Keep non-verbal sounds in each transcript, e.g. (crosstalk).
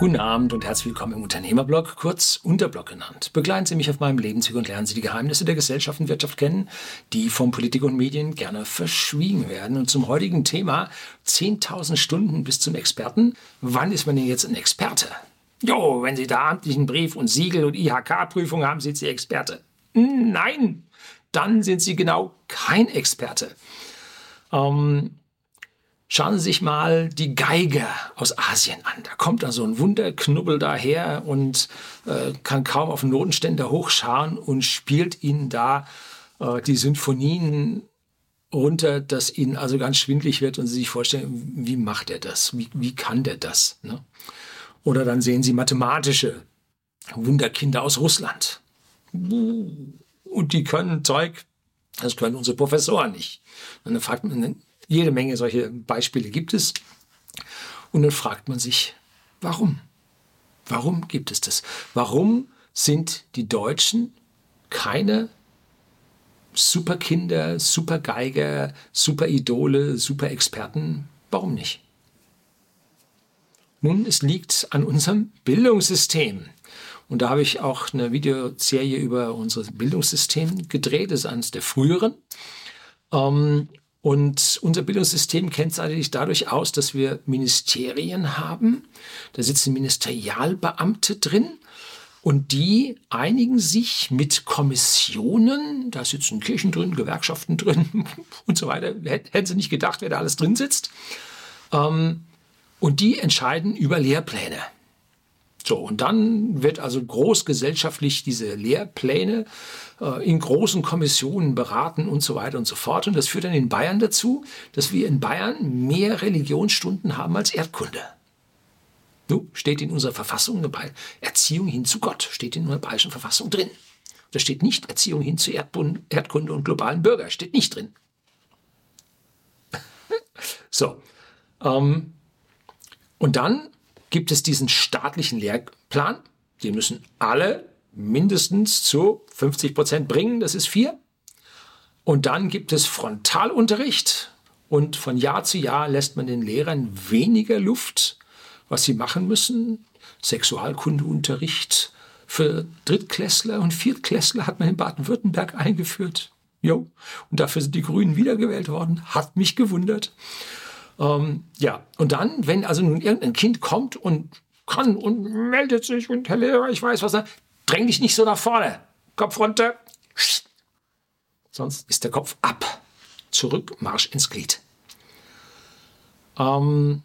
Guten Abend und herzlich willkommen im Unternehmerblog, kurz Unterblog genannt. Begleiten Sie mich auf meinem Lebensweg und lernen Sie die Geheimnisse der Gesellschaft und Wirtschaft kennen, die von Politik und Medien gerne verschwiegen werden. Und zum heutigen Thema 10.000 Stunden bis zum Experten. Wann ist man denn jetzt ein Experte? Jo, wenn Sie da amtlichen Brief und Siegel und IHK-Prüfung haben, sind Sie Experte. Nein, dann sind Sie genau kein Experte. Ähm, Schauen Sie sich mal die Geige aus Asien an. Da kommt da so ein Wunderknubbel daher und äh, kann kaum auf den Notenständer hochschauen und spielt Ihnen da äh, die Sinfonien runter, dass Ihnen also ganz schwindlig wird und Sie sich vorstellen, wie macht er das? Wie, wie kann der das? Ne? Oder dann sehen Sie mathematische Wunderkinder aus Russland. Und die können Zeug, das können unsere Professoren nicht. Und dann fragt man, jede Menge solche Beispiele gibt es. Und dann fragt man sich, warum? Warum gibt es das? Warum sind die Deutschen keine Superkinder, Supergeiger, Superidole, Superexperten? Warum nicht? Nun, es liegt an unserem Bildungssystem. Und da habe ich auch eine Videoserie über unser Bildungssystem gedreht, das ist eines der früheren. Ähm, und unser Bildungssystem kennzeichnet sich dadurch aus, dass wir Ministerien haben. Da sitzen Ministerialbeamte drin. Und die einigen sich mit Kommissionen, da sitzen Kirchen drin, Gewerkschaften drin (laughs) und so weiter. Hätten sie nicht gedacht, wer da alles drin sitzt. Ähm, und die entscheiden über Lehrpläne. So, und dann wird also großgesellschaftlich diese Lehrpläne äh, in großen Kommissionen beraten und so weiter und so fort. Und das führt dann in Bayern dazu, dass wir in Bayern mehr Religionsstunden haben als Erdkunde. Nu, steht in unserer Verfassung dabei, Erziehung hin zu Gott, steht in unserer bayerischen Verfassung drin. Da steht nicht Erziehung hin zu Erdbund, Erdkunde und globalen Bürger, steht nicht drin. (laughs) so. Ähm, und dann gibt es diesen staatlichen Lehrplan. Den müssen alle mindestens zu 50 Prozent bringen. Das ist vier. Und dann gibt es Frontalunterricht. Und von Jahr zu Jahr lässt man den Lehrern weniger Luft, was sie machen müssen. Sexualkundeunterricht für Drittklässler und Viertklässler hat man in Baden-Württemberg eingeführt. Jo. Und dafür sind die Grünen wiedergewählt worden. Hat mich gewundert. Ähm, ja, und dann, wenn also nun irgendein Kind kommt und kann und meldet sich und Herr Lehrer, ich weiß was, dräng dich nicht so nach vorne. Kopf runter. Sonst ist der Kopf ab. Zurück, Marsch ins Glied. Ähm,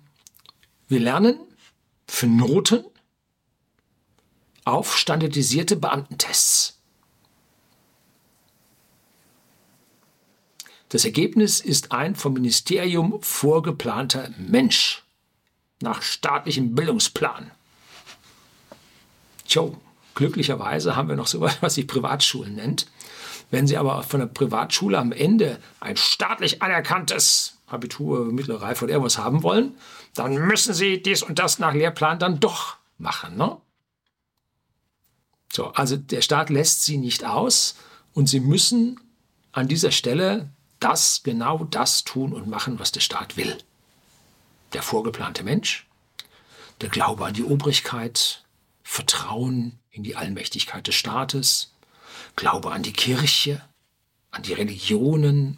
wir lernen für Noten auf standardisierte Beamtentests. Das Ergebnis ist ein vom Ministerium vorgeplanter Mensch nach staatlichem Bildungsplan. Tjo, glücklicherweise haben wir noch so etwas, was sich Privatschulen nennt. Wenn Sie aber von der Privatschule am Ende ein staatlich anerkanntes Abitur, mittlere Reife oder irgendwas haben wollen, dann müssen Sie dies und das nach Lehrplan dann doch machen. Ne? So, also der Staat lässt Sie nicht aus und Sie müssen an dieser Stelle das, genau das tun und machen, was der Staat will. Der vorgeplante Mensch, der Glaube an die Obrigkeit, Vertrauen in die Allmächtigkeit des Staates, Glaube an die Kirche, an die Religionen,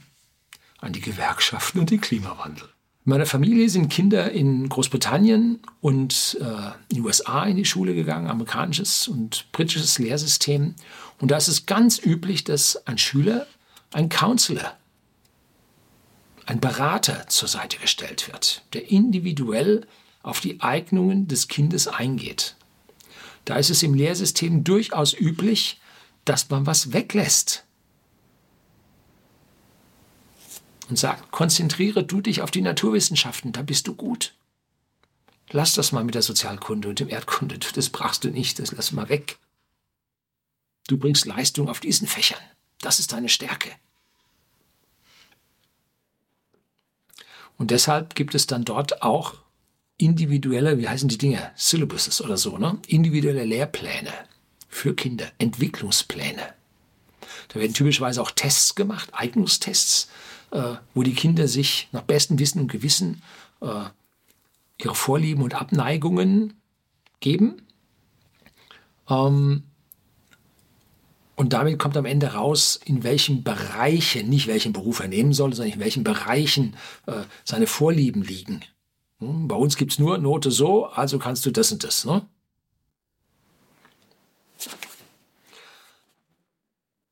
an die Gewerkschaften und den Klimawandel. In meiner Familie sind Kinder in Großbritannien und äh, in den USA in die Schule gegangen, amerikanisches und britisches Lehrsystem. Und da ist es ganz üblich, dass ein Schüler ein Counselor ein Berater zur Seite gestellt wird, der individuell auf die Eignungen des Kindes eingeht. Da ist es im Lehrsystem durchaus üblich, dass man was weglässt und sagt, konzentriere du dich auf die Naturwissenschaften, da bist du gut. Lass das mal mit der Sozialkunde und dem Erdkunde, das brauchst du nicht, das lass mal weg. Du bringst Leistung auf diesen Fächern, das ist deine Stärke. Und deshalb gibt es dann dort auch individuelle, wie heißen die Dinge, Syllabuses oder so, ne? individuelle Lehrpläne für Kinder, Entwicklungspläne. Da werden typischerweise auch Tests gemacht, Eignungstests, äh, wo die Kinder sich nach bestem Wissen und Gewissen äh, ihre Vorlieben und Abneigungen geben. Ähm, und damit kommt am Ende raus, in welchen Bereichen, nicht welchen Beruf er nehmen soll, sondern in welchen Bereichen äh, seine Vorlieben liegen. Hm, bei uns gibt es nur Note so, also kannst du das und das. Ne?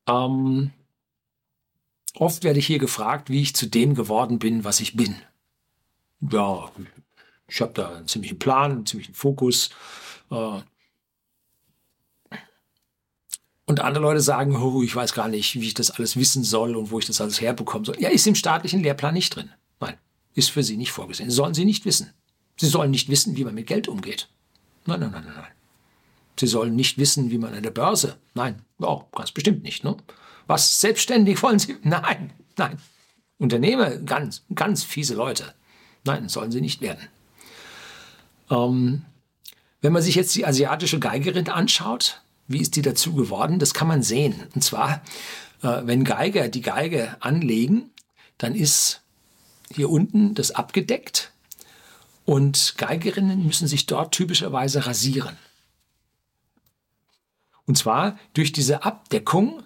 Ähm, oft werde ich hier gefragt, wie ich zu dem geworden bin, was ich bin. Ja, ich habe da einen ziemlichen Plan, einen ziemlichen Fokus. Äh, und andere Leute sagen, oh, ich weiß gar nicht, wie ich das alles wissen soll und wo ich das alles herbekommen soll. Ja, ist im staatlichen Lehrplan nicht drin. Nein, ist für Sie nicht vorgesehen. Sollen Sie nicht wissen. Sie sollen nicht wissen, wie man mit Geld umgeht. Nein, nein, nein, nein, nein. Sie sollen nicht wissen, wie man an der Börse. Nein, oh, ganz bestimmt nicht. Ne? Was selbstständig wollen Sie? (laughs) Nein, nein. Unternehmer, ganz, ganz fiese Leute. Nein, sollen sie nicht werden. Ähm, wenn man sich jetzt die asiatische Geigerin anschaut, wie ist die dazu geworden? Das kann man sehen. Und zwar, äh, wenn Geiger die Geige anlegen, dann ist hier unten das abgedeckt und Geigerinnen müssen sich dort typischerweise rasieren. Und zwar durch diese Abdeckung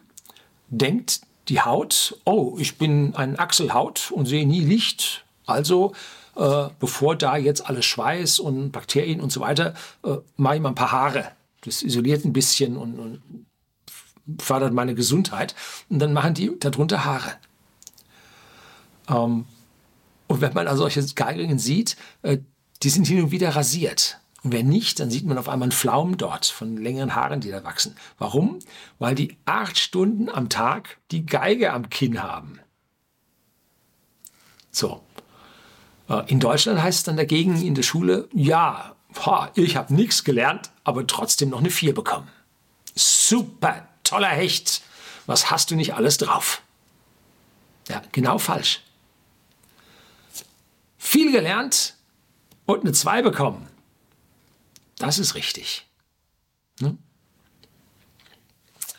denkt die Haut, oh, ich bin ein Achselhaut und sehe nie Licht, also äh, bevor da jetzt alles Schweiß und Bakterien und so weiter, äh, mache ich mal ein paar Haare. Das isoliert ein bisschen und, und fördert meine Gesundheit. Und dann machen die darunter Haare. Ähm, und wenn man also solche Geigungen sieht, äh, die sind hin und wieder rasiert. Und wenn nicht, dann sieht man auf einmal einen Flaum dort von längeren Haaren, die da wachsen. Warum? Weil die acht Stunden am Tag die Geige am Kinn haben. So. Äh, in Deutschland heißt es dann dagegen in der Schule, ja, ich habe nichts gelernt, aber trotzdem noch eine 4 bekommen. Super, toller Hecht. Was hast du nicht alles drauf? Ja, genau falsch. Viel gelernt und eine 2 bekommen. Das ist richtig. Ne?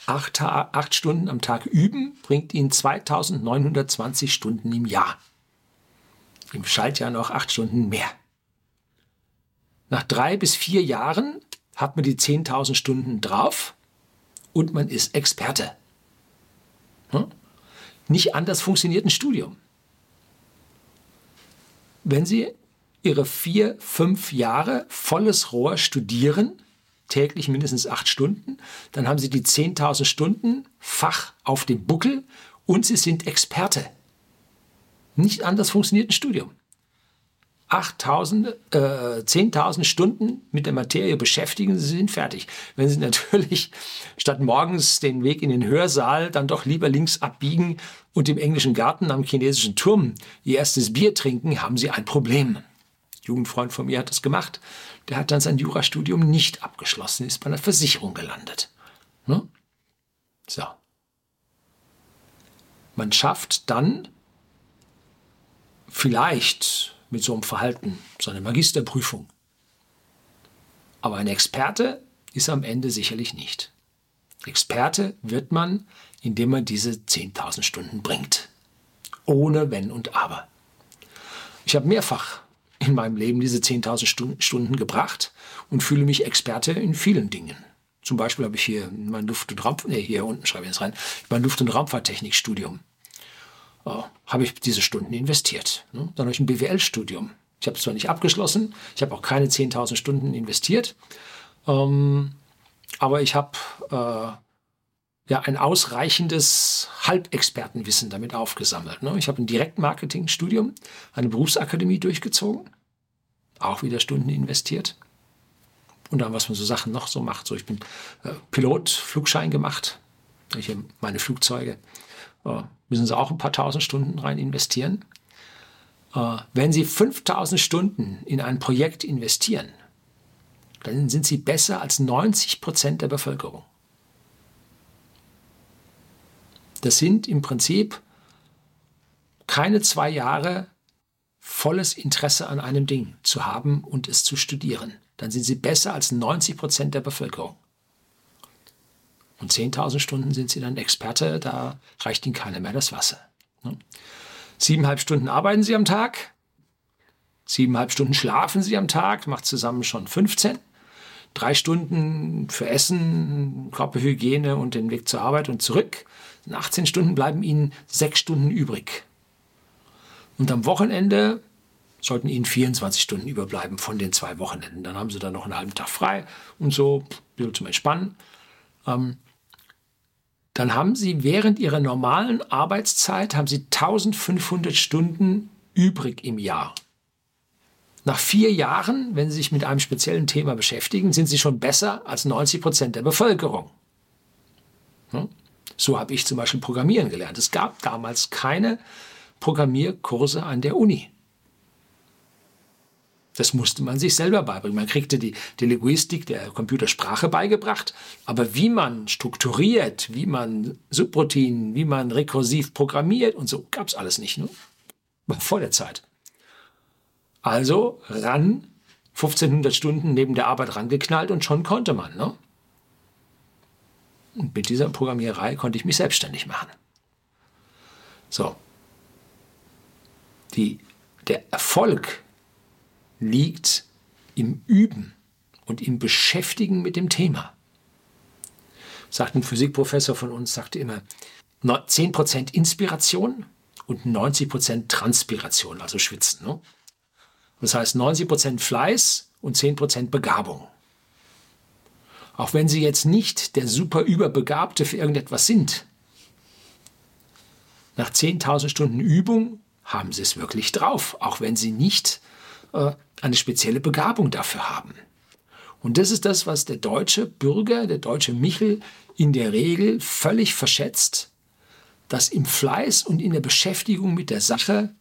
Acht, acht Stunden am Tag üben bringt ihn 2920 Stunden im Jahr. Im Schaltjahr noch acht Stunden mehr. Nach drei bis vier Jahren hat man die 10.000 Stunden drauf und man ist Experte. Hm? Nicht anders funktioniert ein Studium. Wenn Sie Ihre vier, fünf Jahre volles Rohr studieren, täglich mindestens acht Stunden, dann haben Sie die 10.000 Stunden Fach auf dem Buckel und Sie sind Experte. Nicht anders funktioniert ein Studium. 8000, äh, 10.000 Stunden mit der Materie beschäftigen, Sie sind fertig. Wenn Sie (laughs) natürlich statt morgens den Weg in den Hörsaal dann doch lieber links abbiegen und im englischen Garten am chinesischen Turm Ihr erstes Bier trinken, haben Sie ein Problem. Jugendfreund von mir hat das gemacht. Der hat dann sein Jurastudium nicht abgeschlossen, ist bei einer Versicherung gelandet. Ne? So. Man schafft dann vielleicht mit so einem Verhalten, so eine Magisterprüfung. Aber ein Experte ist am Ende sicherlich nicht. Experte wird man, indem man diese 10.000 Stunden bringt. Ohne Wenn und Aber. Ich habe mehrfach in meinem Leben diese 10.000 Stunden gebracht und fühle mich Experte in vielen Dingen. Zum Beispiel habe ich hier mein Luft- und Raum, nee, mein Luft- und Raumfahrttechnikstudium äh, habe ich diese Stunden investiert. Ne? Dann habe ich ein BWL-Studium. Ich habe es zwar nicht abgeschlossen, ich habe auch keine 10.000 Stunden investiert, ähm, aber ich habe äh, ja ein ausreichendes Halbexpertenwissen damit aufgesammelt. Ne? Ich habe ein Direktmarketing-Studium, eine Berufsakademie durchgezogen, auch wieder Stunden investiert. Und dann, was man so Sachen noch so macht. So, ich bin äh, Pilot, Flugschein gemacht, ich habe meine Flugzeuge äh, müssen Sie auch ein paar tausend Stunden rein investieren. Äh, wenn Sie 5000 Stunden in ein Projekt investieren, dann sind Sie besser als 90 Prozent der Bevölkerung. Das sind im Prinzip keine zwei Jahre volles Interesse an einem Ding zu haben und es zu studieren. Dann sind Sie besser als 90 Prozent der Bevölkerung. Und 10.000 Stunden sind sie dann Experte, da reicht ihnen keiner mehr das Wasser. Ne? Siebeneinhalb Stunden arbeiten sie am Tag, siebeneinhalb Stunden schlafen sie am Tag, macht zusammen schon 15. drei Stunden für Essen, Körperhygiene und den Weg zur Arbeit und zurück. In 18 Stunden bleiben Ihnen sechs Stunden übrig. Und am Wochenende sollten Ihnen 24 Stunden überbleiben von den zwei Wochenenden. Dann haben Sie dann noch einen halben Tag frei und so, ein bisschen zum Entspannen. Ähm, dann haben Sie während Ihrer normalen Arbeitszeit haben Sie 1500 Stunden übrig im Jahr. Nach vier Jahren, wenn Sie sich mit einem speziellen Thema beschäftigen, sind Sie schon besser als 90 Prozent der Bevölkerung. Hm? So habe ich zum Beispiel Programmieren gelernt. Es gab damals keine Programmierkurse an der Uni. Das musste man sich selber beibringen. Man kriegte die, die Linguistik der Computersprache beigebracht, aber wie man strukturiert, wie man Subroutinen, wie man rekursiv programmiert und so, gab es alles nicht. Ne? War vor der Zeit. Also ran, 1500 Stunden neben der Arbeit rangeknallt und schon konnte man. Ne? Und mit dieser Programmiererei konnte ich mich selbstständig machen. So. Die, der Erfolg liegt im Üben und im Beschäftigen mit dem Thema. Sagt ein Physikprofessor von uns, sagte immer, 10% Inspiration und 90% Transpiration, also Schwitzen. Ne? Das heißt 90% Fleiß und 10% Begabung. Auch wenn Sie jetzt nicht der super Überbegabte für irgendetwas sind, nach 10.000 Stunden Übung haben Sie es wirklich drauf, auch wenn Sie nicht äh, eine spezielle Begabung dafür haben. Und das ist das, was der deutsche Bürger, der deutsche Michel in der Regel völlig verschätzt, dass im Fleiß und in der Beschäftigung mit der Sache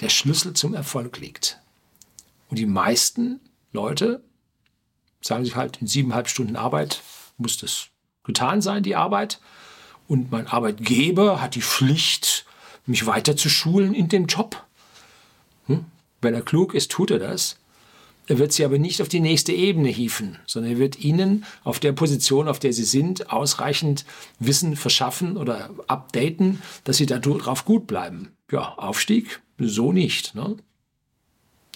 der Schlüssel zum Erfolg liegt. Und die meisten Leute sagen sich halt, in siebeneinhalb Stunden Arbeit muss das getan sein, die Arbeit. Und mein Arbeitgeber hat die Pflicht, mich weiter zu schulen in dem Job. Hm? Wenn er klug ist, tut er das. Er wird sie aber nicht auf die nächste Ebene hieven, sondern er wird ihnen auf der Position, auf der sie sind, ausreichend Wissen verschaffen oder updaten, dass sie darauf gut bleiben. Ja, Aufstieg, so nicht. Ne?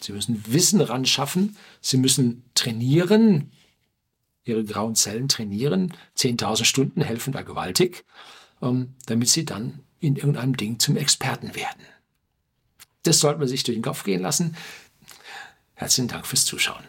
Sie müssen Wissen ran schaffen, sie müssen trainieren, ihre grauen Zellen trainieren. 10.000 Stunden helfen da gewaltig, ähm, damit sie dann in irgendeinem Ding zum Experten werden. Das sollte man sich durch den Kopf gehen lassen. Herzlichen Dank fürs Zuschauen.